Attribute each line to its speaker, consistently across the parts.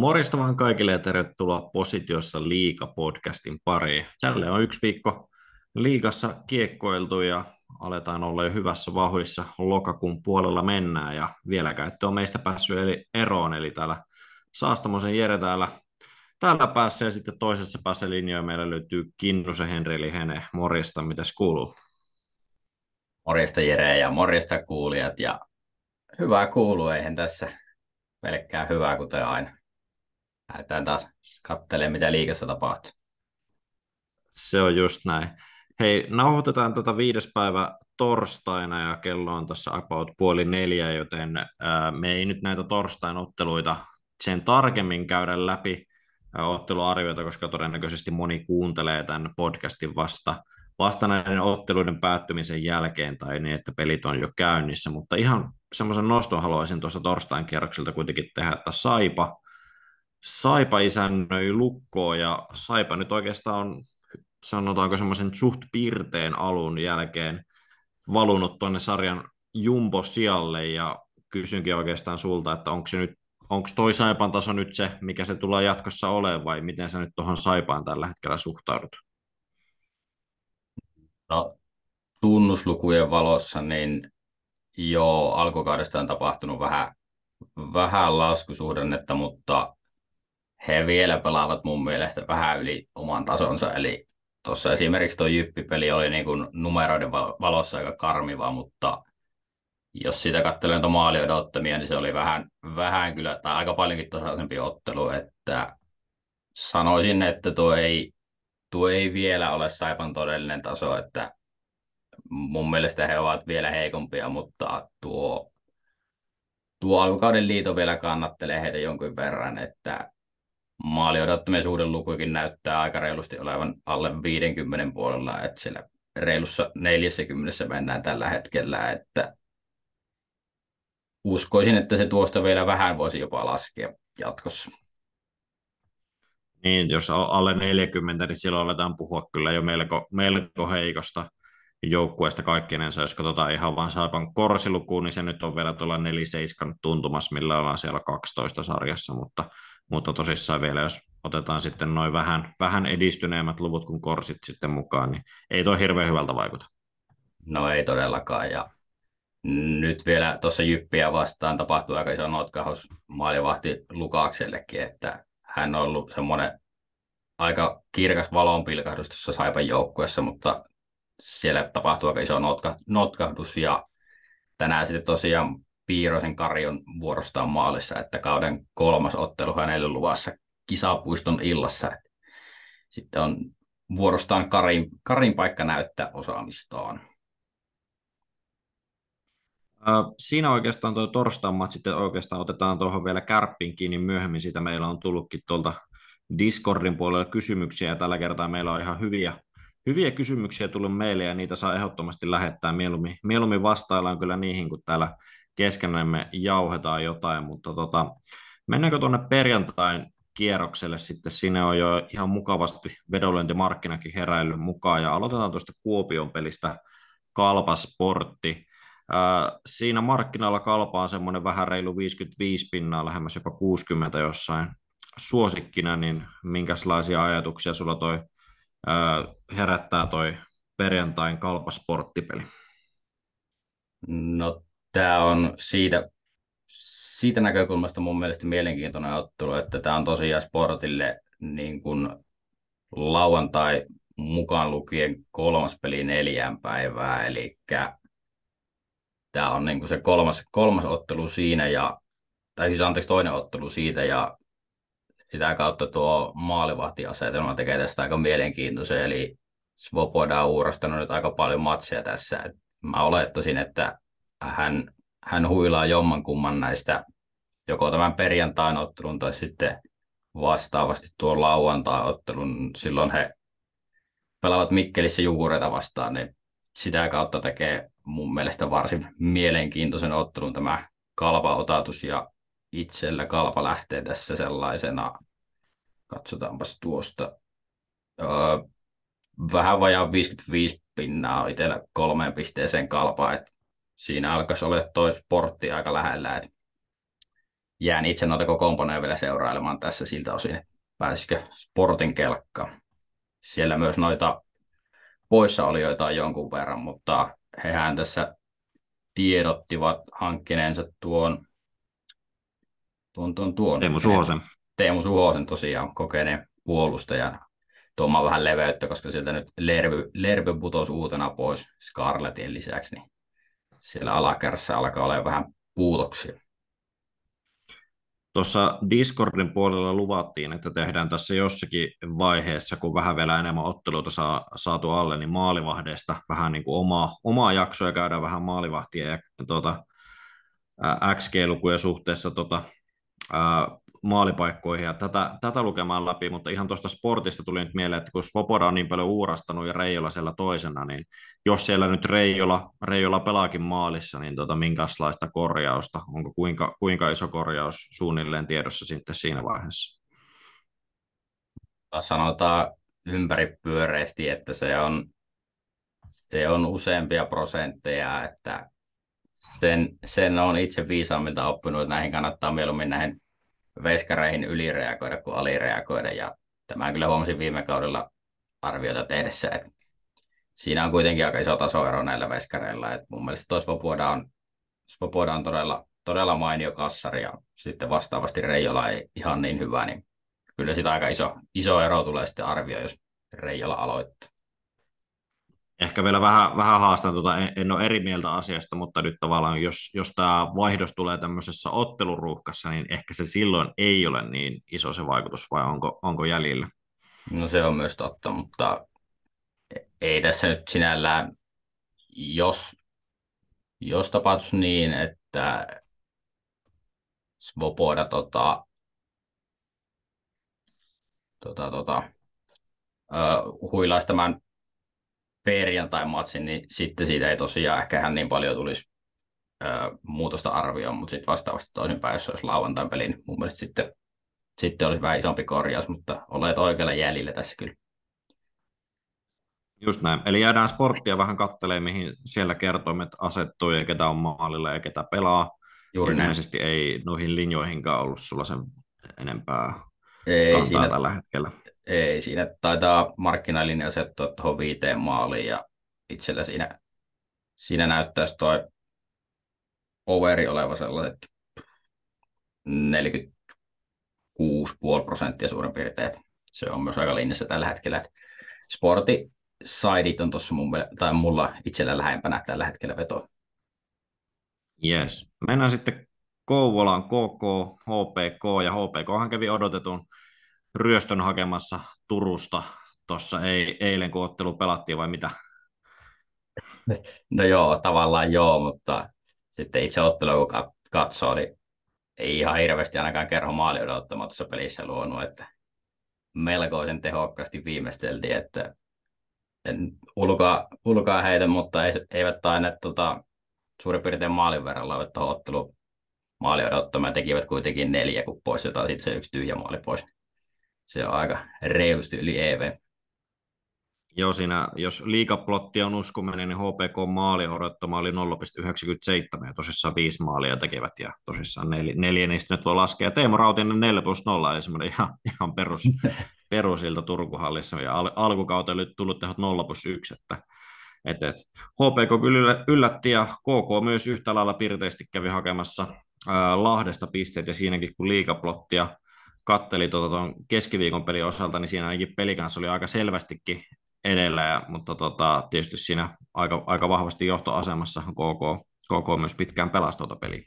Speaker 1: Morjesta vaan kaikille ja tervetuloa Positiossa Liiga-podcastin pariin. Jälleen on yksi viikko liigassa kiekkoiltu ja aletaan olla jo hyvässä vauhdissa. Lokakuun puolella mennään ja vieläkään ette on meistä päässyt eli eroon. Eli täällä Saastamosen Jere täällä, täällä päässä ja sitten toisessa päässä linjoja meillä löytyy Kinnusen Henri eli Hene. Morjesta, mitäs kuuluu?
Speaker 2: Morjesta Jere ja morjesta kuulijat ja hyvää kuuluu, eihän tässä pelkkää hyvää kuten aina. Lähdetään taas katselemaan, mitä liikassa tapahtuu.
Speaker 1: Se on just näin. Hei, nauhoitetaan tätä viides päivä torstaina ja kello on tässä about puoli neljä, joten me ei nyt näitä torstain otteluita sen tarkemmin käydä läpi otteluarvioita, koska todennäköisesti moni kuuntelee tämän podcastin vasta, vasta näiden otteluiden päättymisen jälkeen tai niin, että pelit on jo käynnissä, mutta ihan semmoisen noston haluaisin tuossa torstain kierrokselta kuitenkin tehdä, että Saipa Saipa isännöi lukkoa ja Saipa nyt oikeastaan on, sanotaanko semmoisen suht piirteen alun jälkeen valunut tuonne sarjan jumbo-sijalle ja kysynkin oikeastaan sulta, että onko se nyt onko toi Saipan taso nyt se, mikä se tulee jatkossa olemaan, vai miten sä nyt tuohon Saipaan tällä hetkellä suhtaudut?
Speaker 2: No, tunnuslukujen valossa, niin joo, alkukaudesta on tapahtunut vähän, vähän laskusuhdannetta, mutta he vielä pelaavat mun mielestä vähän yli oman tasonsa, eli tuossa esimerkiksi tuo Jyppi-peli oli niin kuin numeroiden valossa aika karmiva, mutta jos sitä katselee tuon maali odottamia, niin se oli vähän, vähän kyllä, tai aika paljonkin tasaisempi ottelu, että sanoisin, että tuo ei, tuo ei vielä ole Saipan todellinen taso, että mun mielestä he ovat vielä heikompia, mutta tuo, tuo alkukauden liito vielä kannattelee heitä jonkun verran, että maali odottamien suhden lukuikin näyttää aika reilusti olevan alle 50 puolella, että siellä reilussa 40 mennään tällä hetkellä, että uskoisin, että se tuosta vielä vähän voisi jopa laskea jatkossa.
Speaker 1: Niin, jos on alle 40, niin silloin aletaan puhua kyllä jo melko, melko heikosta joukkueesta kaikkinensa. Jos katsotaan ihan vain Saipan korsilukuun, niin se nyt on vielä tuolla 4-7 tuntumassa, millä ollaan siellä 12 sarjassa, mutta mutta tosissaan vielä, jos otetaan sitten noin vähän, vähän edistyneemmät luvut kuin korsit sitten mukaan, niin ei toi hirveän hyvältä vaikuta.
Speaker 2: No ei todellakaan, ja nyt vielä tuossa Jyppiä vastaan tapahtui aika iso notkahus maalivahti Lukaksellekin, että hän on ollut semmoinen aika kirkas valonpilkahdus tuossa Saipan joukkueessa, mutta siellä tapahtui aika iso notka, notkahdus ja tänään sitten tosiaan Piirosen Kari on vuorostaan maalissa, että kauden kolmas ottelu hänelle luvassa kisapuiston illassa. Sitten on vuorostaan Karin, Karin paikka näyttää osaamistaan.
Speaker 1: Siinä oikeastaan tuo torstain sitten oikeastaan otetaan tuohon vielä kärppiin kiinni myöhemmin. Siitä meillä on tullutkin tuolta Discordin puolella kysymyksiä ja tällä kertaa meillä on ihan hyviä, hyviä kysymyksiä tullut meille ja niitä saa ehdottomasti lähettää. Mieluummin, mieluummin vastaillaan kyllä niihin, kun täällä keskenämme jauhetaan jotain, mutta tota, mennäänkö tuonne perjantain kierrokselle sitten, sinne on jo ihan mukavasti vedonlyöntimarkkinakin heräillyt mukaan, ja aloitetaan tuosta Kuopion pelistä Kalpasportti. siinä markkinalla Kalpa on semmoinen vähän reilu 55 pinnaa, lähemmäs jopa 60 jossain suosikkina, niin minkälaisia ajatuksia sulla toi herättää toi perjantain Kalpasporttipeli?
Speaker 2: No tämä on siitä, siitä näkökulmasta mun mielestä mielenkiintoinen ottelu, että tämä on tosiaan sportille niin kuin lauantai mukaan lukien kolmas peli neljään päivää, eli tämä on niin kuin se kolmas, kolmas ottelu siinä, ja, tai siis anteeksi toinen ottelu siitä, ja sitä kautta tuo maalivahtiasetelma tekee tästä aika mielenkiintoisen, eli Svoboda on uurastanut nyt aika paljon matseja tässä. Mä olettaisin, että hän, hän huilaa jommankumman näistä joko tämän perjantain ottelun tai sitten vastaavasti tuon lauantai-ottelun. Silloin he pelaavat Mikkelissä Jukureita vastaan, niin sitä kautta tekee mun mielestä varsin mielenkiintoisen ottelun tämä kalpa-otatus ja itsellä kalpa lähtee tässä sellaisena, katsotaanpas tuosta, öö, vähän vajaa 55 pinnaa itsellä kolmeen pisteeseen kalpaa, että siinä alkaisi olla toi sportti aika lähellä. Et jään itse noita kokoonpanoja vielä seurailemaan tässä siltä osin, että pääsisikö Sportin kelkka. Siellä myös noita poissaolijoita on jonkun verran, mutta hehän tässä tiedottivat hankkineensa tuon, tuon, tuon, tuon
Speaker 1: Teemu Suhosen.
Speaker 2: Teemu Suhosen tosiaan kokeneen puolustajan tuomaan vähän leveyttä, koska sieltä nyt Lervy, Lervy putosi uutena pois Scarletin lisäksi, niin siellä alakerrassa alkaa olla vähän puutoksia.
Speaker 1: Tuossa Discordin puolella luvattiin, että tehdään tässä jossakin vaiheessa, kun vähän vielä enemmän otteluita saa, saatu alle, niin maalivahdeista vähän niin kuin omaa, omaa jaksoa ja käydään vähän maalivahtia ja tuota, XG-lukuja suhteessa tuota, maalipaikkoihin ja tätä, tätä lukemaan läpi, mutta ihan tuosta sportista tuli nyt mieleen, että kun Svoboda on niin paljon uurastanut ja Reijola siellä toisena, niin jos siellä nyt Reijola, Reijola pelaakin maalissa, niin tota, minkälaista korjausta, onko kuinka, kuinka iso korjaus suunnilleen tiedossa sitten siinä vaiheessa?
Speaker 2: Sanotaan ympäripyöreästi, että se on, se on useampia prosentteja, että sen, sen on itse viisaammilta oppinut, että näihin kannattaa mieluummin näihin veskareihin ylireagoida kuin alireagoida. Ja tämä kyllä huomasin viime kaudella arvioita tehdessä, että siinä on kuitenkin aika iso tasoero näillä veskareilla. Että mun mielestä tuo Svoboda on, Svoboda on todella, todella mainio kassari ja sitten vastaavasti Reijola ei ihan niin hyvä, niin kyllä sitä aika iso, iso ero tulee sitten arvio, jos Reijola aloittaa
Speaker 1: ehkä vielä vähän, vähän haastan, tuota, en, en ole eri mieltä asiasta, mutta nyt tavallaan jos, jos tämä vaihdos tulee tämmöisessä otteluruuhkassa, niin ehkä se silloin ei ole niin iso se vaikutus, vai onko, onko jäljellä?
Speaker 2: No se on myös totta, mutta ei tässä nyt sinällään, jos, jos tapahtuisi niin, että Svoboda tota, tota, tota, uh, huilaisi tämän perjantai-matsin, niin sitten siitä ei tosiaan ehkä hän niin paljon tulisi ö, muutosta arvioon, mutta sitten vastaavasti toisinpäin, jos olisi lauantain peli, niin mun mielestä sitten, sitten olisi vähän isompi korjaus, mutta olet oikealla jäljellä tässä kyllä.
Speaker 1: Just näin. Eli jäädään sporttia vähän kattelemaan, mihin siellä kertoimet asettuu ja ketä on maalilla ja ketä pelaa. Juuri Ilmeisesti näin. ei noihin linjoihinkaan ollut sulla sen enempää ei, kantaa siinä, tällä hetkellä.
Speaker 2: Ei, siinä taitaa markkinalinja asettua tuohon viiteen maaliin ja itsellä siinä, siinä näyttäisi toi overi oleva sellaiset 46,5 prosenttia suurin piirtein. Se on myös aika linjassa tällä hetkellä. Sporti sideit on tuossa mun, tai mulla itsellä lähempänä tällä hetkellä veto.
Speaker 1: Yes. Mennään sitten Kouvolan KK, HPK, ja HPK kävi odotetun ryöstön hakemassa Turusta tuossa eilen, kun ottelu pelattiin vai mitä?
Speaker 2: No joo, tavallaan joo, mutta sitten itse ottelu, kun katsoo, niin ei ihan hirveästi ainakaan kerho maali odottamaan tuossa pelissä luonut, että melkoisen tehokkaasti viimeisteltiin, että ulkoa, ulkoa heitä, mutta eivät tainneet tota, suurin piirtein maalin verran laittaa tuohon ottelu maali odottamaan. Tekivät kuitenkin neljä, kun pois jotain sitten se yksi tyhjä maali pois se on aika reilusti yli EV.
Speaker 1: Joo, siinä, jos liikaplotti on uskominen, niin HPK maali odottama oli 0,97 ja tosissaan viisi maalia tekevät ja tosissaan neljä, neljä niistä nyt voi laskea. Teemu Rautinen 4 plus 0, eli semmoinen ihan, ihan perus, perusilta Turkuhallissa ja al, alkukautta oli tullut tehot 0 plus 1, että et, et. HPK kyllä yllätti ja KK myös yhtä lailla pirteisesti kävi hakemassa ää, Lahdesta pisteet ja siinäkin kun liikaplottia katteli tuota tuon keskiviikon pelin osalta, niin siinä ainakin peli kanssa oli aika selvästikin edellä, ja, mutta tota, tietysti siinä aika, aika vahvasti johtoasemassa KK, KK myös pitkään pelasi tuota peliä.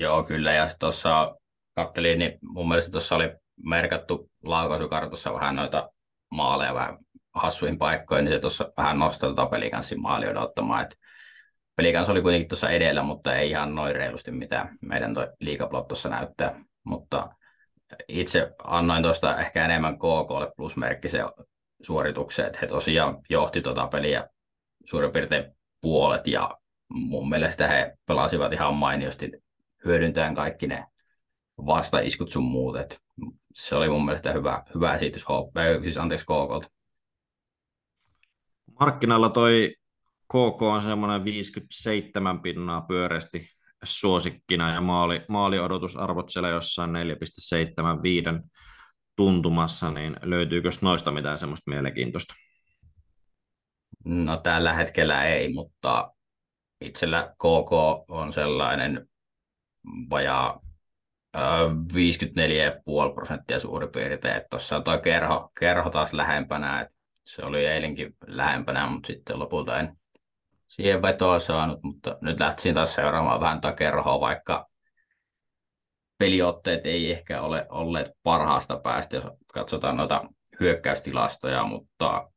Speaker 2: Joo, kyllä, ja tuossa kattelin, niin mun mielestä tuossa oli merkattu laukaisukartossa vähän noita maaleja vähän hassuihin paikkoihin, niin se tuossa vähän nostaa tuota pelikanssin maali odottamaan, että pelikans oli kuitenkin tuossa edellä, mutta ei ihan noin reilusti, mitä meidän toi liikaplot tuossa näyttää, mutta itse annoin tuosta ehkä enemmän KKlle plusmerkkisen suoritukseen, että he tosiaan johti tuota peliä suurin piirtein puolet ja mun mielestä he pelasivat ihan mainiosti hyödyntäen kaikki ne vastaiskut sun muut. Et se oli mun mielestä hyvä, hyvä esitys siis anteeksi KKlta.
Speaker 1: Markkinalla toi KK on semmoinen 57 pinnaa pyöreästi suosikkina ja maali, maaliodotusarvot siellä jossain 4,75 tuntumassa, niin löytyykö noista mitään semmoista mielenkiintoista?
Speaker 2: No tällä hetkellä ei, mutta itsellä KK on sellainen vajaa 54,5 prosenttia suurin piirtein. Tuossa on tuo kerho, kerho taas lähempänä. Et se oli eilenkin lähempänä, mutta sitten lopulta en siihen vetoa saanut. Mutta nyt lähtisin taas seuraamaan vähän tuo kerhoa, vaikka peliotteet ei ehkä ole olleet parhaasta päästä, jos katsotaan noita hyökkäystilastoja, mutta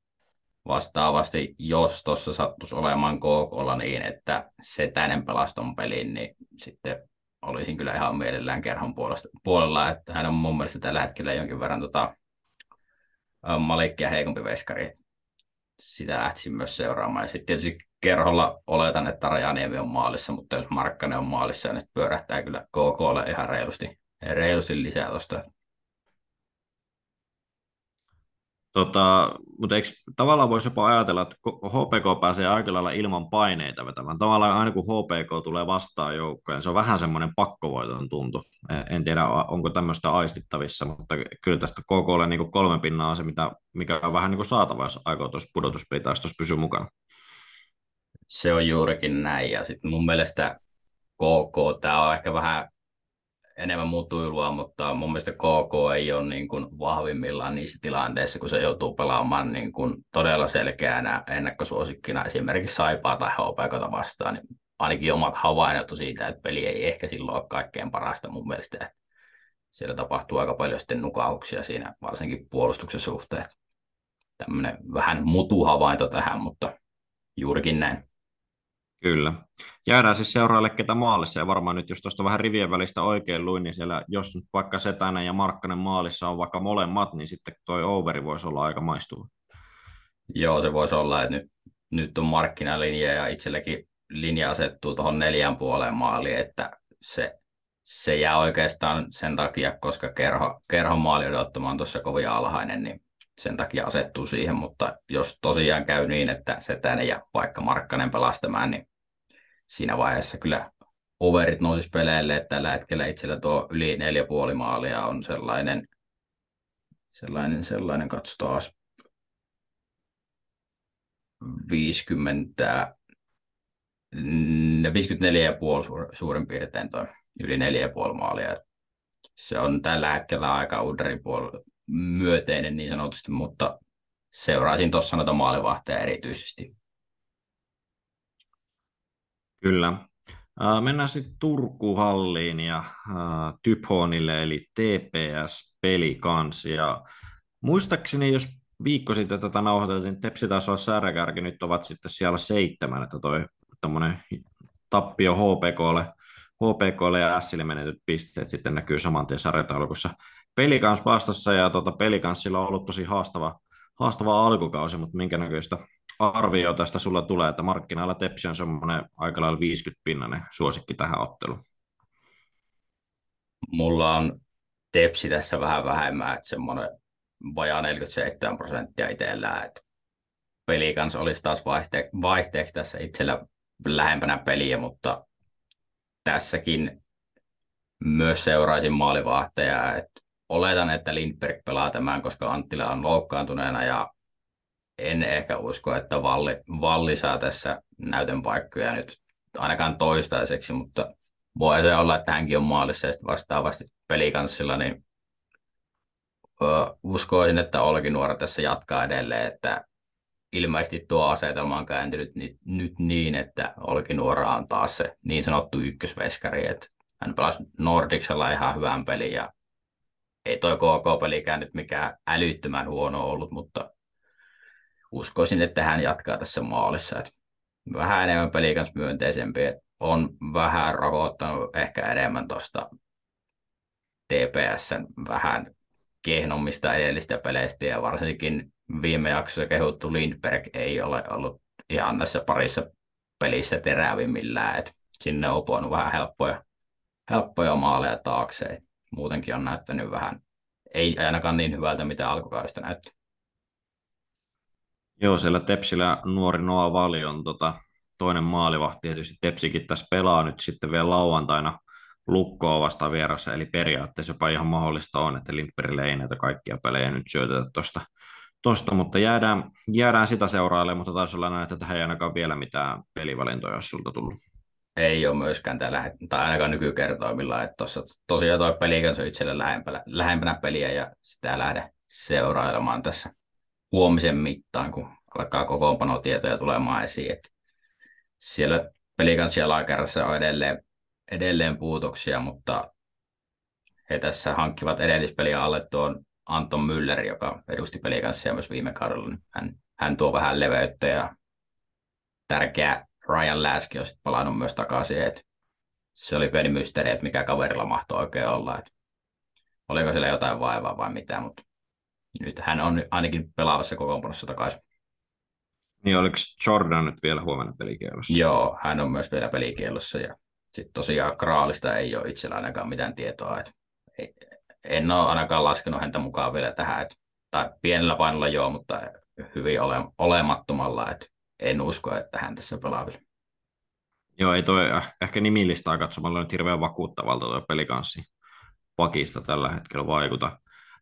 Speaker 2: vastaavasti, jos tuossa sattuisi olemaan KKlla niin, että Setänen pelaston pelin, niin sitten olisin kyllä ihan mielellään kerhon puolesta, puolella, että hän on mun mielestä tällä hetkellä jonkin verran tota, Malikkia heikompi veskari. Sitä lähtisin myös seuraamaan. Ja sitten tietysti kerholla oletan, että Rajaniemi on maalissa, mutta jos Markkanen on maalissa, niin pyörähtää kyllä KKlle ihan reilusti, reilusti lisää tuosta
Speaker 1: Tota, mutta eikö tavallaan voisi jopa ajatella, että HPK pääsee aika lailla ilman paineita vetämään. Tavallaan aina kun HPK tulee vastaan joukkoon, se on vähän semmoinen pakkovoiton tuntu. En tiedä, onko tämmöistä aistittavissa, mutta kyllä tästä KKlle niin kolme pinnaa on se, mitä, mikä on vähän niin kuin saatava, jos aikoo tuossa pudotuspelitaistossa pysyä mukana.
Speaker 2: Se on juurikin näin, ja sitten mun mielestä KK, tämä on ehkä vähän enemmän mutuilua, mutta mun mielestä KK ei ole niin kuin vahvimmillaan niissä tilanteissa, kun se joutuu pelaamaan niin kuin todella selkeänä ennakkosuosikkina esimerkiksi Saipaa tai HPKta vastaan, niin ainakin omat havainnot siitä, että peli ei ehkä silloin ole kaikkein parasta mun mielestä. Siellä tapahtuu aika paljon sitten nukauksia siinä, varsinkin puolustuksen suhteen. Tämmöinen vähän mutuhavainto tähän, mutta juurikin näin.
Speaker 1: Kyllä. Jäädään siis seuraajalle ketä maalissa, ja varmaan nyt jos tuosta vähän rivien välistä oikein luin, niin siellä, jos nyt vaikka Setänen ja Markkanen maalissa on vaikka molemmat, niin sitten toi overi voisi olla aika maistuva.
Speaker 2: Joo, se voisi olla, että nyt, nyt on markkinalinja ja itsellekin linja asettuu tuohon neljän puoleen maaliin, että se, se jää oikeastaan sen takia, koska kerho, kerhon maali odottama on tuossa kovin alhainen, niin sen takia asettuu siihen, mutta jos tosiaan käy niin, että Setänen ja vaikka Markkanen pelastamaan, niin siinä vaiheessa kyllä overit nousisi peleille, että tällä hetkellä itsellä tuo yli neljä puoli maalia on sellainen, sellainen, sellainen katsotaan 50, 54,5 suurin piirtein tuo yli 4,5 maalia. Se on tällä hetkellä aika Udrin puolella myöteinen niin sanotusti, mutta seuraisin tuossa noita maalivahteja erityisesti.
Speaker 1: Kyllä. Mennään sitten Turkuhalliin ja Typhonille, eli TPS-peli kanssa. Ja muistaakseni, jos viikko sitten tätä nauhoiteltiin, niin Tepsi taisi olla särkärki, nyt ovat sitten siellä seitsemän, että toi tämmöinen tappio HPKlle, HPKlle ja Sille menetyt pisteet sitten näkyy saman tien sarjataulukossa. Pelikans vastassa ja tota, Pelikanssilla on ollut tosi haastava, haastava alkukausi, mutta minkä näköistä arvio tästä sulla tulee, että markkinoilla Tepsi on semmoinen aika lailla 50-pinnainen suosikki tähän otteluun?
Speaker 2: Mulla on Tepsi tässä vähän vähemmän, että semmoinen vajaa 47 prosenttia itsellään, että pelikans olisi taas vaihte- vaihteeksi tässä itsellä lähempänä peliä, mutta tässäkin myös seuraisin maalivahteja, että oletan, että Lindberg pelaa tämän, koska Anttila on loukkaantuneena ja en ehkä usko, että Valli, Valli saa tässä näytön paikkoja nyt ainakaan toistaiseksi, mutta voi se olla, että hänkin on maalissa ja vastaavasti pelikanssilla, niin ö, uskoisin, että Olki Nuora tässä jatkaa edelleen, että ilmeisesti tuo asetelma on kääntynyt nyt, nyt niin, että Olki Nuora on taas se niin sanottu ykkösveskari, että hän pelasi Nordicsella ihan hyvän pelin ja ei toi KK-pelikään nyt mikään älyttömän huono ollut, mutta uskoisin, että hän jatkaa tässä maalissa. Että vähän enemmän peli kanssa myönteisempi. On vähän rokottanut ehkä enemmän tuosta TPSn vähän kehnommista edellistä peleistä ja varsinkin viime jaksossa kehuttu Lindberg ei ole ollut ihan näissä parissa pelissä terävimmillään, että sinne on vähän helppoja, helppoja maaleja taakse muutenkin on näyttänyt vähän, ei ainakaan niin hyvältä, mitä alkukaudesta näytti.
Speaker 1: Joo, siellä Tepsillä nuori Noa Vali on tota, toinen maalivahti. Tietysti Tepsikin tässä pelaa nyt sitten vielä lauantaina lukkoa vastaan vieressä, eli periaatteessa jopa ihan mahdollista on, että Lindbergille ei näitä kaikkia pelejä nyt syötetä tuosta, tosta, mutta jäädään, jäädään sitä seurailemaan, mutta taisi olla näin, että tähän ei ainakaan vielä mitään pelivalintoja olisi sulta tullut.
Speaker 2: Ei ole myöskään tällä, tai ainakaan nykykertoimilla, että tuossa tosiaan tuo peli on itselle lähempänä, lähempänä peliä ja sitä lähde seurailemaan tässä huomisen mittaan, kun alkaa kokoonpanotietoja tulemaan esiin. Että siellä pelikanssia alakerrassa on edelleen, edelleen puutoksia, mutta he tässä hankkivat edellispeliä alle tuon Anton Müller, joka edusti pelikanssia myös viime kaudella. Niin hän, hän tuo vähän leveyttä ja tärkeä Ryan Läski on sitten palannut myös takaisin. Että se oli pieni mysteeri, että mikä kaverilla mahtoi oikein olla. Että oliko sillä jotain vaivaa vai mitä, mutta nyt hän on ainakin pelaavassa kokoonpanossa takaisin.
Speaker 1: Niin oliko Jordan nyt vielä huomenna pelikielossa?
Speaker 2: Joo, hän on myös vielä pelikielossa ja sitten tosiaan Kraalista ei ole itsellä ainakaan mitään tietoa. Että ei, en ole ainakaan laskenut häntä mukaan vielä tähän, että, tai pienellä painolla joo, mutta hyvin ole, olemattomalla, että en usko, että hän tässä pelaa vielä.
Speaker 1: Joo, ei toi ehkä nimilistaa katsomalla nyt hirveän vakuuttavalta tuo pelikanssi pakista tällä hetkellä vaikuta.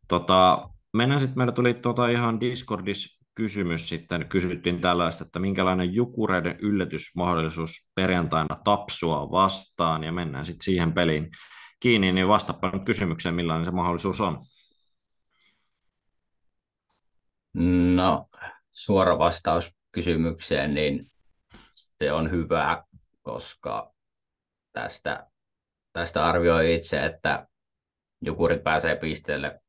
Speaker 1: Tota, mennään sitten, meillä tuli tuota ihan Discordis kysymys sitten, kysyttiin tällaista, että minkälainen Jukureiden yllätysmahdollisuus perjantaina Tapsua vastaan, ja mennään sitten siihen peliin kiinni, niin vastapa nyt kysymykseen, millainen se mahdollisuus on.
Speaker 2: No, suora vastaus kysymykseen, niin se on hyvä, koska tästä, tästä arvioi itse, että Jukurit pääsee pisteelle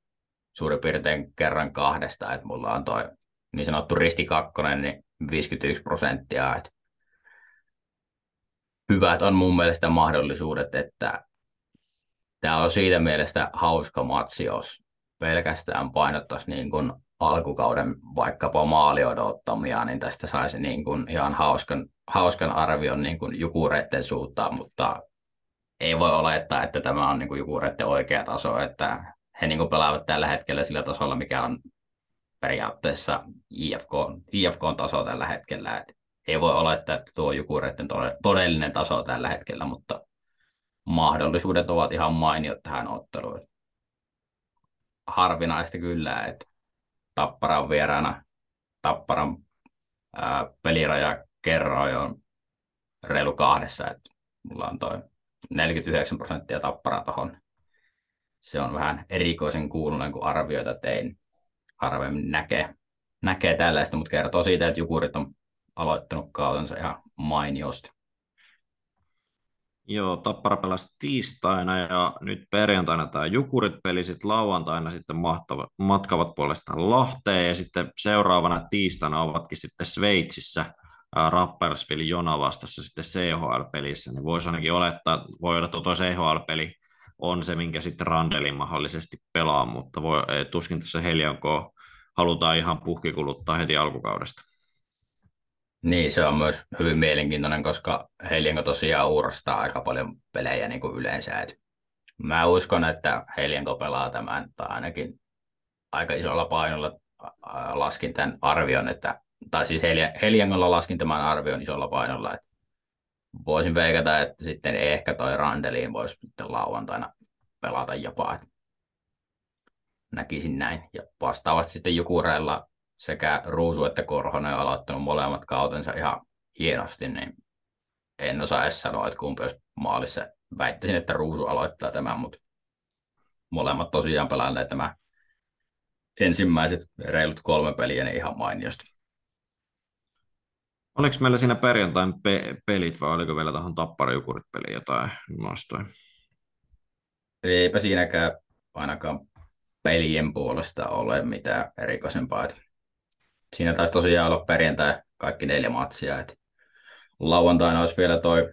Speaker 2: suurin piirtein kerran kahdesta, että mulla on toi niin sanottu ristikakkonen, niin 51 prosenttia. Että hyvät on mun mielestä mahdollisuudet, että tämä on siitä mielestä hauska matsi, jos pelkästään painottaisi niin kuin alkukauden vaikkapa maali odottamia, niin tästä saisi niin kuin ihan hauskan, hauskan arvion niin kuin jukureiden suuntaan, mutta ei voi olettaa, että tämä on niin kuin jukureiden oikea taso, että he niin kuin pelaavat tällä hetkellä sillä tasolla, mikä on periaatteessa IFK, IFK on taso tällä hetkellä. Et ei voi olettaa, että tuo jukureiden todellinen taso tällä hetkellä, mutta mahdollisuudet ovat ihan mainiot tähän otteluun. Harvinaista kyllä, että Tapparan vieraana, Tapparan ää, peliraja kerroin on reilu kahdessa, että mulla on toi 49 prosenttia Tappara tuohon. Se on vähän erikoisen kuulunen, kun arvioita tein. Harvemmin näkee, näkee tällaista, mutta kertoo siitä, että Jukurit on aloittanut kautensa ihan mainiosti.
Speaker 1: Joo, Tappara pelasi tiistaina ja nyt perjantaina tämä Jukurit peli, sitten lauantaina sitten mahtavat, matkavat puolestaan Lahteen ja sitten seuraavana tiistaina ovatkin sitten Sveitsissä Rappersville Jona vastassa sitten CHL-pelissä, niin voisi ainakin olettaa, voi olla, että tuo CHL-peli on se, minkä sitten Randelin mahdollisesti pelaa, mutta voi, tuskin tässä Helianko halutaan ihan puhkikuluttaa heti alkukaudesta.
Speaker 2: Niin, se on myös hyvin mielenkiintoinen, koska Helienko tosiaan uurastaa aika paljon pelejä niin kuin yleensä. Et mä uskon, että Helienko pelaa tämän, tai ainakin aika isolla painolla laskin tämän arvion, että, tai siis Heliengolla laskin tämän arvion isolla painolla, että voisin veikata, että sitten ehkä toi Randeliin voisi sitten lauantaina pelata jopa. Näkisin näin. Ja vastaavasti sitten Jukureilla sekä Ruusu että Korhonen on aloittanut molemmat kautensa ihan hienosti, niin en osaa edes sanoa, että kumpi olisi maalissa. Väittäisin, että Ruusu aloittaa tämän, mutta molemmat tosiaan pelanneet tämä ensimmäiset reilut kolme peliä niin ihan mainiosti.
Speaker 1: Oliko meillä siinä perjantain pe- pelit vai oliko vielä tuohon tapparajukurit peliin jotain nostoja?
Speaker 2: Eipä siinäkään ainakaan pelien puolesta ole mitään erikoisempaa siinä taisi tosiaan olla perjantai kaikki neljä matsia. Et lauantaina olisi vielä toi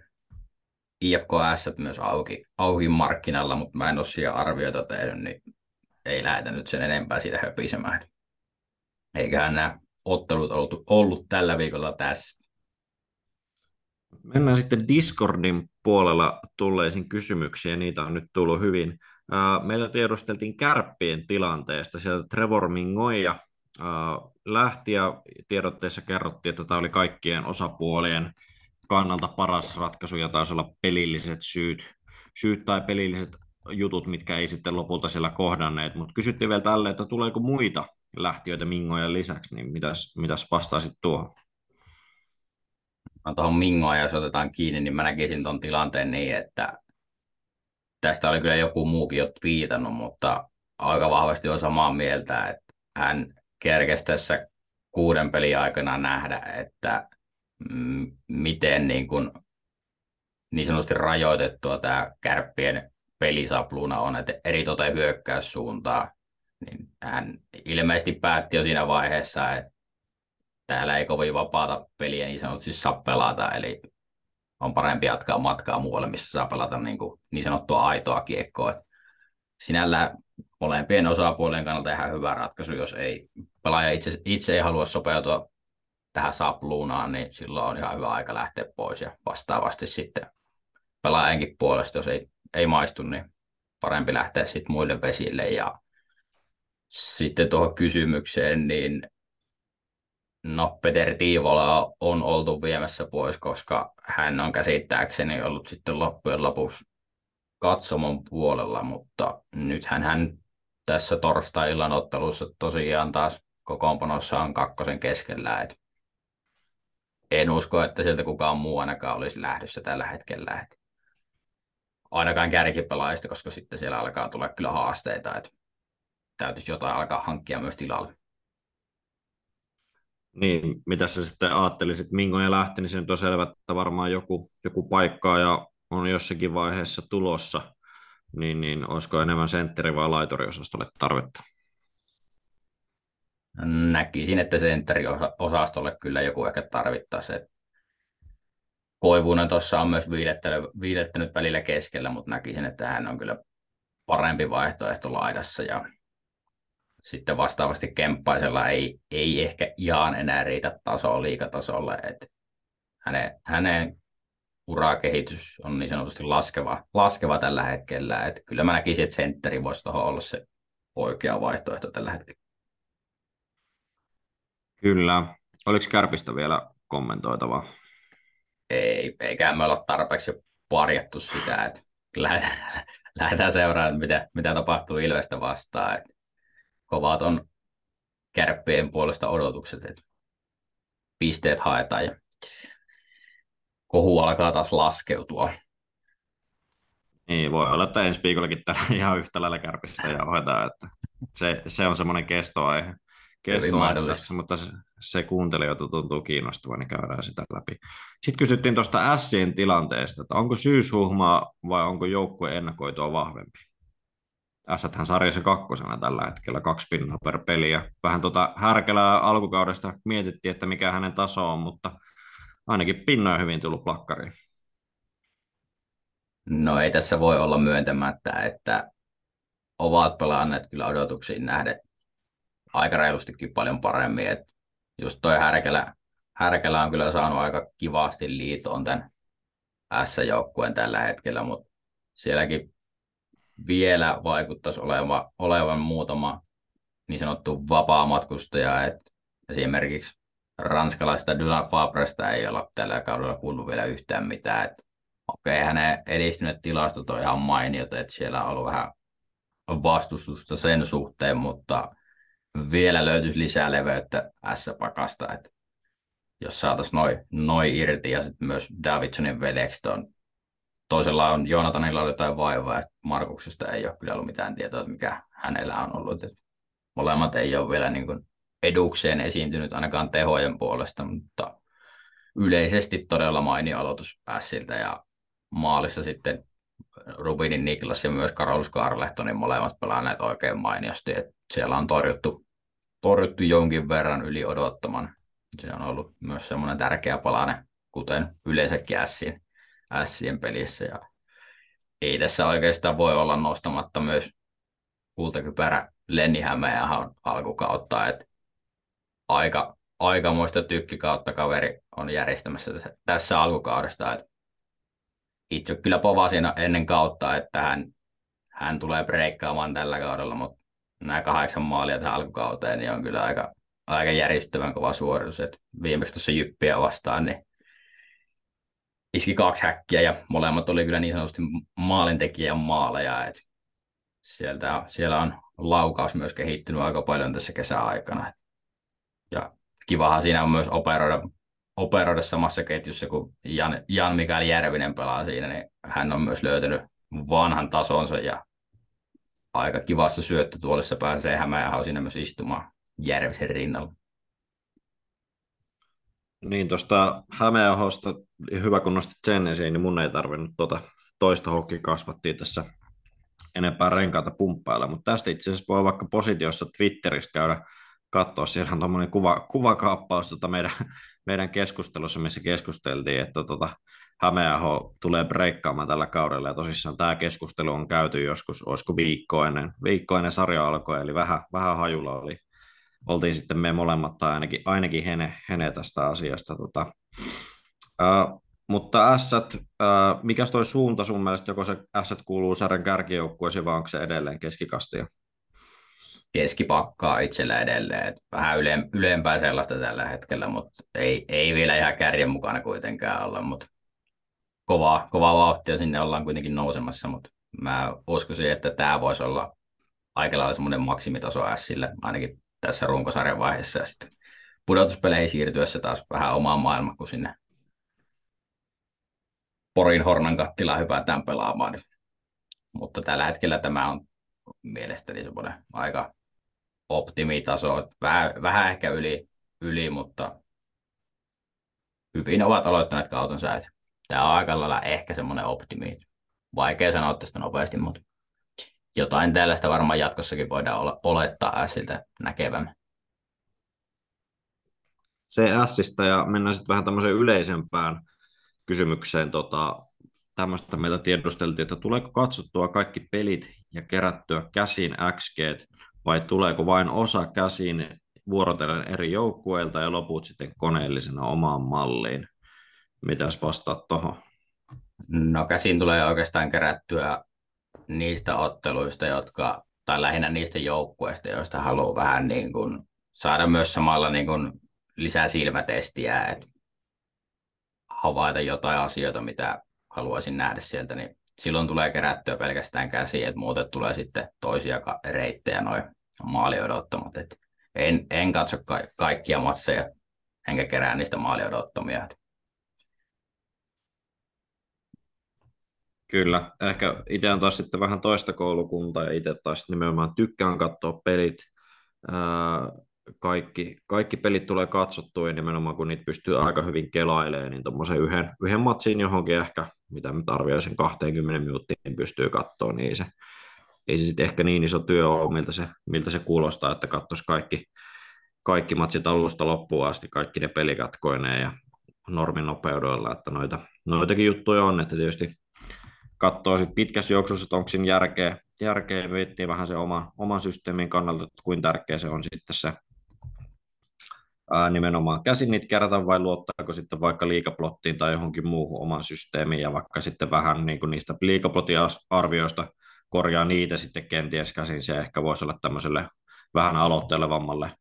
Speaker 2: IFKS myös auki, auki markkinalla, mutta mä en ole siellä arvioita tehnyt, niin ei lähdetä nyt sen enempää siitä höpisemään. Eiköhän nämä ottelut ollut, ollut tällä viikolla tässä.
Speaker 1: Mennään sitten Discordin puolella tulleisiin kysymyksiin, niitä on nyt tullut hyvin. Meillä tiedusteltiin kärppien tilanteesta. Sieltä Trevor Mingoja lähti ja tiedotteessa kerrottiin, että tämä oli kaikkien osapuolien kannalta paras ratkaisu ja taisi olla pelilliset syyt, syyt tai pelilliset jutut, mitkä ei sitten lopulta siellä kohdanneet, mutta kysyttiin vielä tälle, että tuleeko muita lähtiöitä Mingojen lisäksi, niin mitäs, mitäs vastaisit tuohon?
Speaker 2: No tuohon Mingoon, jos otetaan kiinni, niin mä näkisin tuon tilanteen niin, että tästä oli kyllä joku muukin jo viitannut, mutta aika vahvasti on samaa mieltä, että hän kerkesi tässä kuuden pelin aikana nähdä, että miten niin, kuin, niin sanotusti rajoitettua tämä kärppien pelisapluuna on, että eri toteen hyökkäyssuuntaa, niin hän ilmeisesti päätti jo siinä vaiheessa, että täällä ei kovin vapaata peliä niin sanotusti saa pelata, eli on parempi jatkaa matkaa muualle, missä saa pelata niin, kuin, niin sanottua aitoa kiekkoa. Sinällä molempien osapuolien kannalta ihan hyvä ratkaisu, jos ei pelaaja itse, itse ei halua sopeutua tähän sapluunaan, niin silloin on ihan hyvä aika lähteä pois ja vastaavasti sitten pelaajankin puolesta, jos ei, ei maistu, niin parempi lähteä sitten muille vesille. Ja sitten tuohon kysymykseen, niin no Peter Tiivola on oltu viemässä pois, koska hän on käsittääkseni ollut sitten loppujen lopuksi katsomon puolella, mutta nythän hän tässä torstai-illan ottelussa tosiaan taas kokoonpanossa on kakkosen keskellä. Et en usko, että sieltä kukaan muu ainakaan olisi lähdössä tällä hetkellä. Et ainakaan kärkipelaajista, koska sitten siellä alkaa tulla kyllä haasteita, että täytyisi jotain alkaa hankkia myös tilalle.
Speaker 1: Niin, mitä sä sitten ajattelisit, Mingo ja lähti, niin se on selvä, että varmaan joku, joku paikka ja on jossakin vaiheessa tulossa, niin, niin olisiko enemmän sentteri- vai laitoriosastolle tarvetta?
Speaker 2: Näkisin, että sentteriosastolle kyllä joku ehkä tarvittaisiin. Koivunen tuossa on myös viilettänyt, viilettänyt välillä keskellä, mutta näkisin, että hän on kyllä parempi vaihtoehto laidassa ja sitten vastaavasti Kemppaisella ei, ei ehkä ihan enää riitä tasoa liikatasolle, että hänen, hänen urakehitys on niin sanotusti laskeva, laskeva tällä hetkellä. Että kyllä mä näkisin, että sentteri voisi tuohon olla se oikea vaihtoehto tällä hetkellä.
Speaker 1: Kyllä. Oliko Kärpistä vielä kommentoitavaa?
Speaker 2: Ei, eikä me olla tarpeeksi parjattu sitä, että lähdetään, lähdetään seuraamaan, mitä, mitä tapahtuu Ilvestä vastaan. Että kovat on kärppien puolesta odotukset, että pisteet haetaan ja kohu alkaa taas laskeutua.
Speaker 1: Niin, voi olla, että ensi viikollakin täällä ihan yhtä lailla kärpistä ja hoitaa, että se, se on semmoinen kestoaihe, kestoaihe tässä, mutta se, se kuuntelijoita tuntuu kiinnostavan, niin käydään sitä läpi. Sitten kysyttiin tuosta Sien tilanteesta, että onko syyshuhmaa vai onko joukkue ennakoitua vahvempi? Ässäthän sarjassa kakkosena tällä hetkellä, kaksi pinnaa per peli. Ja vähän tuota härkelää alkukaudesta mietittiin, että mikä hänen taso on, mutta ainakin pinnoja hyvin tullut plakkariin.
Speaker 2: No ei tässä voi olla myöntämättä, että ovat pelanneet kyllä odotuksiin nähden aika reilustikin paljon paremmin. Et just toi Härkelä, Härkelä on kyllä saanut aika kivasti liitoon tämän S-joukkueen tällä hetkellä, mutta sielläkin vielä vaikuttaisi oleva, olevan muutama niin sanottu vapaa matkustaja, että esimerkiksi ranskalaista Dylan Fabresta ei ole tällä kaudella kuullut vielä yhtään mitään. Okei, okay, hänen edistyneet tilastot on ihan mainiot, että siellä on ollut vähän vastustusta sen suhteen, mutta vielä löytyisi lisää leveyttä S-pakasta, että jos saataisiin noin noi irti ja sitten myös Davidsonin vedeksi on toisella on Joonatanilla oli jotain vaivaa, että Markuksesta ei ole kyllä ollut mitään tietoa, että mikä hänellä on ollut. Että molemmat ei ole vielä niin kuin edukseen esiintynyt ainakaan tehojen puolesta, mutta yleisesti todella mainio aloitus Ässiltä ja maalissa sitten Rubinin Niklas ja myös Karolus Karlehto, niin molemmat pelaaneet oikein mainiosti. Että siellä on torjuttu, torjuttu jonkin verran yli odottaman. Se on ollut myös semmoinen tärkeä palane, kuten yleensäkin Ässin Sien pelissä. Ja ei tässä oikeastaan voi olla nostamatta myös kultakypärä Lenni Hämeenhän alkukautta, että aika, aikamoista tykkikautta kaveri on järjestämässä tässä, tässä alkukaudesta. Että itse kyllä povasin ennen kautta, että hän, hän tulee breikkaamaan tällä kaudella, mutta nämä kahdeksan maalia tähän alkukauteen niin on kyllä aika, aika järjestävän kova suoritus. että viimeksi tuossa Jyppiä vastaan, niin iski kaksi häkkiä ja molemmat oli kyllä niin sanotusti maalintekijän maaleja. Et sieltä, siellä on laukaus myös kehittynyt aika paljon tässä kesäaikana. Ja kivahan siinä on myös operoida, operoida samassa ketjussa, kun Jan, Jan Mikael Järvinen pelaa siinä, niin hän on myös löytänyt vanhan tasonsa ja aika kivassa syöttötuolissa pääsee Hämeenhän siinä myös istumaan Järvisen rinnalla.
Speaker 1: Niin, tuosta Hämeenahosta, hyvä kun nostit sen esiin, niin mun ei tarvinnut tuota toista hokki kasvattiin tässä enempää renkaita pumppailla, mutta tästä itse asiassa voi vaikka positiossa Twitterissä käydä katsoa, siellä on tuommoinen kuva, kuvakaappaus tota meidän, meidän keskustelussa, missä keskusteltiin, että tota, Hämeenaho tulee breikkaamaan tällä kaudella, ja tosissaan tämä keskustelu on käyty joskus, olisiko viikkoinen, viikkoinen sarja alkoi, eli vähän, vähän hajulla oli, oltiin sitten me molemmat, tai ainakin, ainakin Hene, Hene tästä asiasta. Tota. Uh, mutta S, uh, mikä toi suunta sun mielestä, joko se S kuuluu sarjan kärkijoukkueesi, vai onko se edelleen keskikastia?
Speaker 2: Keskipakkaa itsellä edelleen. Et vähän yle, ylempää sellaista tällä hetkellä, mutta ei, ei vielä ihan kärjen mukana kuitenkaan olla, mutta kovaa, kovaa vauhtia sinne ollaan kuitenkin nousemassa, mutta mä uskoisin, että tämä voisi olla aika lailla semmoinen maksimitaso Sille, ainakin tässä runkosarjan vaiheessa ja sitten pudotuspeleihin siirtyessä taas vähän omaa maailmaa, kun sinne Porin Hornan kattilaan hypätään pelaamaan. Mutta tällä hetkellä tämä on mielestäni semmoinen aika optimitaso, vähän, vähän ehkä yli, yli, mutta hyvin ovat aloittaneet kautensa. Että tämä on aika lailla ehkä semmoinen optimi. Vaikea sanoa tästä nopeasti, mutta jotain tällaista varmaan jatkossakin voidaan olettaa siltä näkevämme.
Speaker 1: Se Sistä ja mennään sitten vähän tämmöiseen yleisempään kysymykseen. Tota, tämmöistä meiltä tiedusteltiin, että tuleeko katsottua kaikki pelit ja kerättyä käsin XG vai tuleeko vain osa käsin vuorotellen eri joukkueilta ja loput sitten koneellisena omaan malliin? Mitäs vastaat tuohon?
Speaker 2: No käsin tulee oikeastaan kerättyä niistä otteluista, jotka, tai lähinnä niistä joukkueista, joista haluaa vähän niin kuin saada myös samalla niin kuin lisää silmätestiä, että havaita jotain asioita, mitä haluaisin nähdä sieltä, niin silloin tulee kerättyä pelkästään käsiä, että muuten tulee sitten toisia reittejä noin maaliodottamat. Et en, en katso ka- kaikkia matseja, enkä kerää niistä maaliodottomia.
Speaker 1: Kyllä, ehkä itse on taas sitten vähän toista koulukuntaa ja itse taas nimenomaan tykkään katsoa pelit. Ää, kaikki, kaikki pelit tulee katsottua ja nimenomaan kun niitä pystyy aika hyvin kelailemaan, niin tuommoisen yhden, yhden matsin johonkin ehkä, mitä mä arvioisin 20 minuuttia, niin pystyy katsoa, niin se, ei se sitten ehkä niin iso työ ole, miltä se, miltä se kuulostaa, että katsoisi kaikki, kaikki matsit alusta loppuun asti, kaikki ne pelikatkoineen ja normin nopeudoilla, että noita, noitakin juttuja on, että tietysti katsoo sitten pitkässä juoksussa, että onko siinä järkeä, järkeä miettiä vähän se oma, oman systeemin kannalta, että kuinka tärkeä se on sitten se ää, nimenomaan käsin niitä kerätä vai luottaako sitten vaikka liikaplottiin tai johonkin muuhun oman systeemiin ja vaikka sitten vähän niin kuin niistä liikaplotiarvioista korjaa niitä sitten kenties käsin, se ehkä voisi olla tämmöiselle vähän aloittelevammalle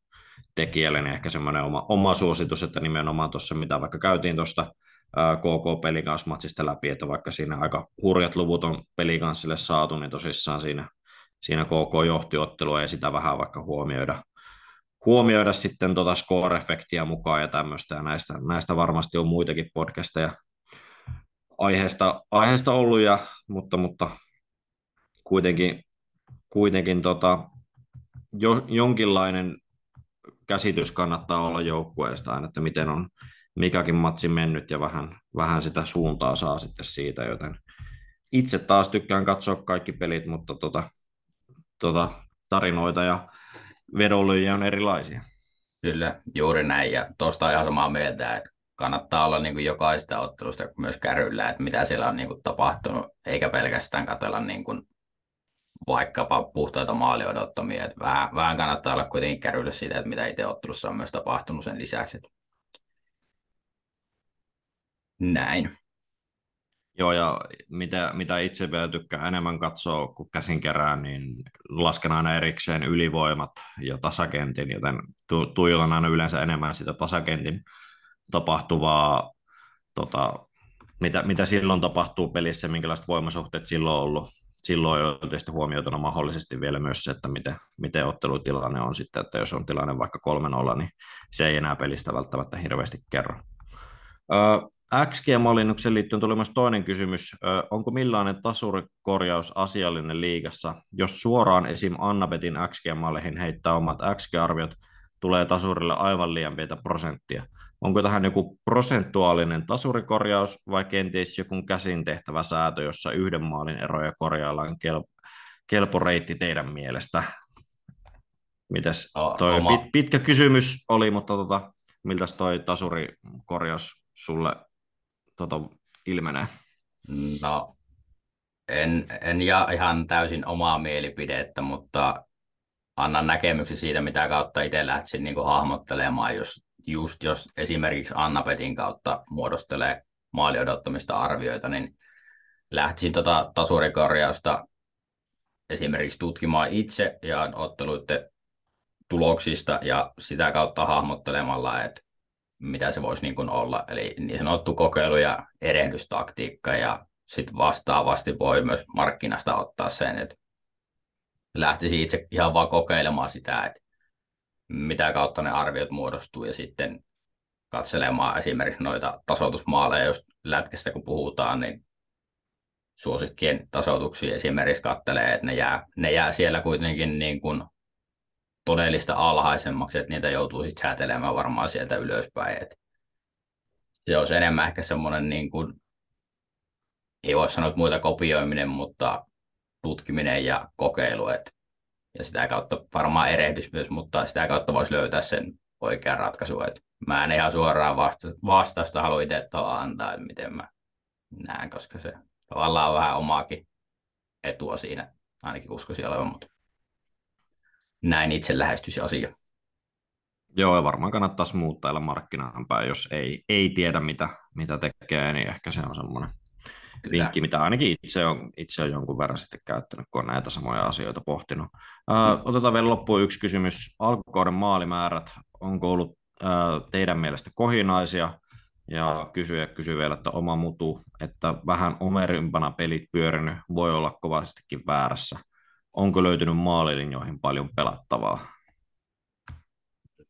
Speaker 1: tekijälle, niin ehkä semmoinen oma, oma suositus, että nimenomaan tuossa, mitä vaikka käytiin tuosta KK matsista läpi, että vaikka siinä aika hurjat luvut on pelikanssille saatu, niin tosissaan siinä, siinä KK johtiottelua ja sitä vähän vaikka huomioida, huomioida sitten tuota score-efektiä mukaan ja tämmöistä, ja näistä, näistä varmasti on muitakin podcasteja aiheesta, aiheesta ollut, ja, mutta, mutta kuitenkin, kuitenkin tota, jo, jonkinlainen käsitys kannattaa olla joukkueesta että miten on mikäkin matsi mennyt ja vähän, vähän sitä suuntaa saa sitten siitä, joten itse taas tykkään katsoa kaikki pelit, mutta tota, tota, tarinoita ja vedonlyöjiä on erilaisia.
Speaker 2: Kyllä, juuri näin. Ja tuosta ihan samaa mieltä, että kannattaa olla niin kuin jokaista ottelusta myös kärryllä, että mitä siellä on niin kuin tapahtunut, eikä pelkästään katsella niin kuin vaikkapa puhtaita maaliodottomia. Että vähän, vähän kannattaa olla kuitenkin kärryllä siitä, että mitä itse ottelussa on myös tapahtunut sen lisäksi. Näin.
Speaker 1: Joo, ja mitä, mitä itse vielä tykkään enemmän katsoa, kun käsin kerään, niin lasken aina erikseen ylivoimat ja tasakentin, joten tu- tuijotan aina yleensä enemmän sitä tasakentin tapahtuvaa tota, mitä, mitä silloin tapahtuu pelissä, minkälaiset voimasuhteet silloin on ollut. Silloin on tietysti huomioituna mahdollisesti vielä myös se, että miten, miten ottelutilanne on sitten, että jos on tilanne vaikka 3-0, niin se ei enää pelistä välttämättä hirveästi kerro. XG-mallinnukseen liittyen tuli myös toinen kysymys. Onko millainen tasurikorjaus asiallinen liigassa, jos suoraan esim. Annabetin XG-malleihin heittää omat XG-arviot, tulee tasurille aivan liian pientä prosenttia. Onko tähän joku prosentuaalinen tasurikorjaus vai kenties joku käsin tehtävä säätö, jossa yhden maalin eroja korjaillaan kel- kelpo reitti teidän mielestä? Mites toi Oma... pit, pitkä kysymys oli, mutta tota, miltä toi tasurikorjaus sulle tota, ilmenee?
Speaker 2: No, en, en jaa ihan täysin omaa mielipidettä, mutta annan näkemyksiä siitä, mitä kautta itse lähtisin niin hahmottelemaan, jos, just jos esimerkiksi Annapetin kautta muodostelee maali odottamista arvioita, niin lähtisin tota tasurikorjausta esimerkiksi tutkimaan itse ja otteluiden tuloksista ja sitä kautta hahmottelemalla, että mitä se voisi niin kuin olla. Eli niin sanottu kokeilu- ja erehdystaktiikka ja sitten vastaavasti voi myös markkinasta ottaa sen, että lähtisi itse ihan vaan kokeilemaan sitä, että mitä kautta ne arviot muodostuu ja sitten katselemaan esimerkiksi noita tasoitusmaaleja, jos lätkästä kun puhutaan, niin suosikkien tasoituksia esimerkiksi katselee, että ne jää, ne jää siellä kuitenkin niin kuin todellista alhaisemmaksi, että niitä joutuu sitten säätelemään varmaan sieltä ylöspäin. Et se olisi enemmän ehkä semmoinen, niin kuin, ei voi sanoa, että muita kopioiminen, mutta tutkiminen ja kokeilu. Et, ja sitä kautta varmaan erehdys myös, mutta sitä kautta voisi löytää sen oikean ratkaisu. Et mä en ihan suoraan vasta, vastausta halua itse antaa, että miten mä näen, koska se tavallaan on vähän omaakin etua siinä, ainakin uskoisin olevan, mutta näin itse lähestyisi asia.
Speaker 1: Joo, ja varmaan kannattaisi muuttailla markkinaan päin, jos ei, ei tiedä, mitä, mitä tekee, niin ehkä se on semmoinen Kyllä. vinkki, mitä ainakin itse on, itse on jonkun verran sitten käyttänyt, kun on näitä samoja asioita pohtinut. Uh, otetaan vielä loppuun yksi kysymys. Alkukauden maalimäärät, onko ollut uh, teidän mielestä kohinaisia? Ja kysyjä kysyy vielä, että oma mutu, että vähän omerimpana pelit pyörinyt voi olla kovastikin väärässä onko löytynyt maalilinjoihin paljon pelattavaa?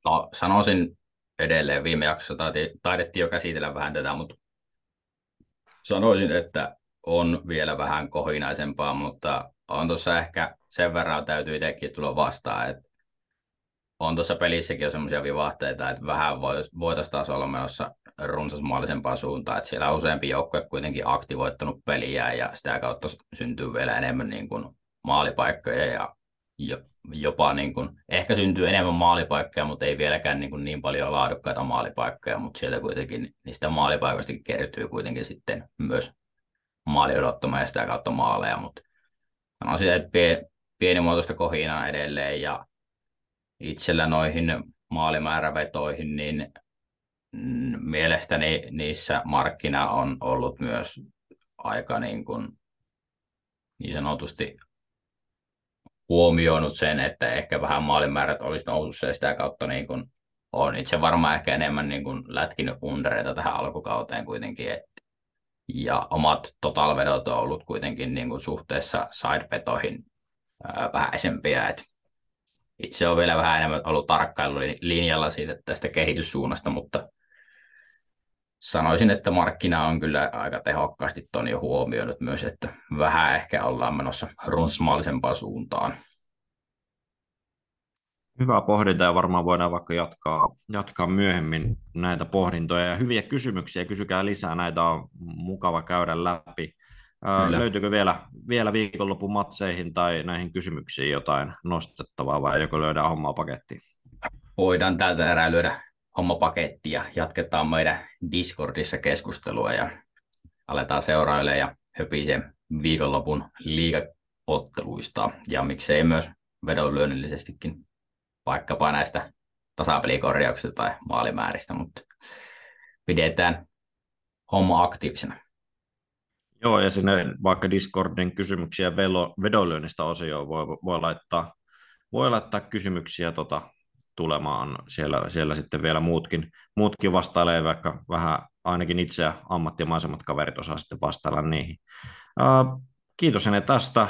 Speaker 2: No, sanoisin edelleen, viime jaksossa taidettiin jo käsitellä vähän tätä, mutta sanoisin, että on vielä vähän kohinaisempaa, mutta on tuossa ehkä sen verran täytyy itsekin tulla vastaan, että on tuossa pelissäkin jo semmoisia vivahteita, että vähän voitaisiin taas olla menossa runsasmaalisempaan suuntaan, että siellä on useampi joukkue kuitenkin aktivoittanut peliä ja sitä kautta syntyy vielä enemmän niin kuin maalipaikkoja ja jopa niin kuin, ehkä syntyy enemmän maalipaikkoja, mutta ei vieläkään niin, kuin niin paljon laadukkaita maalipaikkoja, mutta sieltä kuitenkin niistä maalipaikoista kertyy kuitenkin sitten myös maali odottamaan ja sitä kautta maaleja, mutta sanoisin, että pienimuotoista kohinaa edelleen ja itsellä noihin maalimäärävetoihin, niin mielestäni niissä markkina on ollut myös aika niin, kuin, niin sanotusti huomioinut sen, että ehkä vähän maalimäärät olisi nousussa ja sitä kautta niin kuin on itse varmaan ehkä enemmän niin kuin lätkinyt undereita tähän alkukauteen kuitenkin. Et, ja omat totalvedot on ollut kuitenkin niin kuin suhteessa sidepetoihin vähäisempiä. Et itse on vielä vähän enemmän ollut tarkkailulinjalla siitä tästä kehityssuunnasta, mutta sanoisin, että markkina on kyllä aika tehokkaasti ton jo huomioinut myös, että vähän ehkä ollaan menossa runsmaallisempaan suuntaan.
Speaker 1: Hyvä pohdinta ja varmaan voidaan vaikka jatkaa, jatkaa myöhemmin näitä pohdintoja ja hyviä kysymyksiä. Kysykää lisää, näitä on mukava käydä läpi. Kyllä. Löytyykö vielä, vielä viikonlopun matseihin tai näihin kysymyksiin jotain nostettavaa vai joko löydään hommaa pakettiin?
Speaker 2: Voidaan tältä erää lyödä hommapaketti ja jatketaan meidän Discordissa keskustelua ja aletaan seurailemaan ja höpisee viikonlopun liigaotteluista ja miksei myös vedonlyönnillisestikin vaikkapa näistä tasapelikorjauksista tai maalimääristä, mutta pidetään homma aktiivisena.
Speaker 1: Joo, ja sinne vaikka Discordin kysymyksiä vedonlyönnistä osioon voi, voi, laittaa, voi laittaa kysymyksiä tota, tulemaan. Siellä, siellä sitten vielä muutkin, muutkin vastailee vaikka vähän ainakin itse ja ammattimaisemmat kaverit osaa sitten vastailla niihin. Uh, kiitos ennen tästä.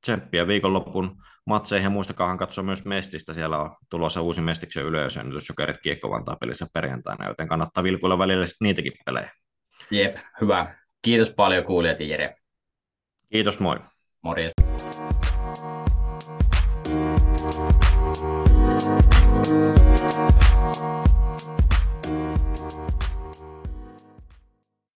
Speaker 1: Tsemppiä viikonlopun matseihin ja muistakaahan katsoa myös Mestistä. Siellä on tulossa uusi Mestiksen yleisönnitys Jokerit Kiekko pelissä perjantaina, joten kannattaa vilkuilla välillä niitäkin pelejä.
Speaker 2: Jep, hyvä. Kiitos paljon kuulijat Jere.
Speaker 1: Kiitos, moi.
Speaker 2: Morjens.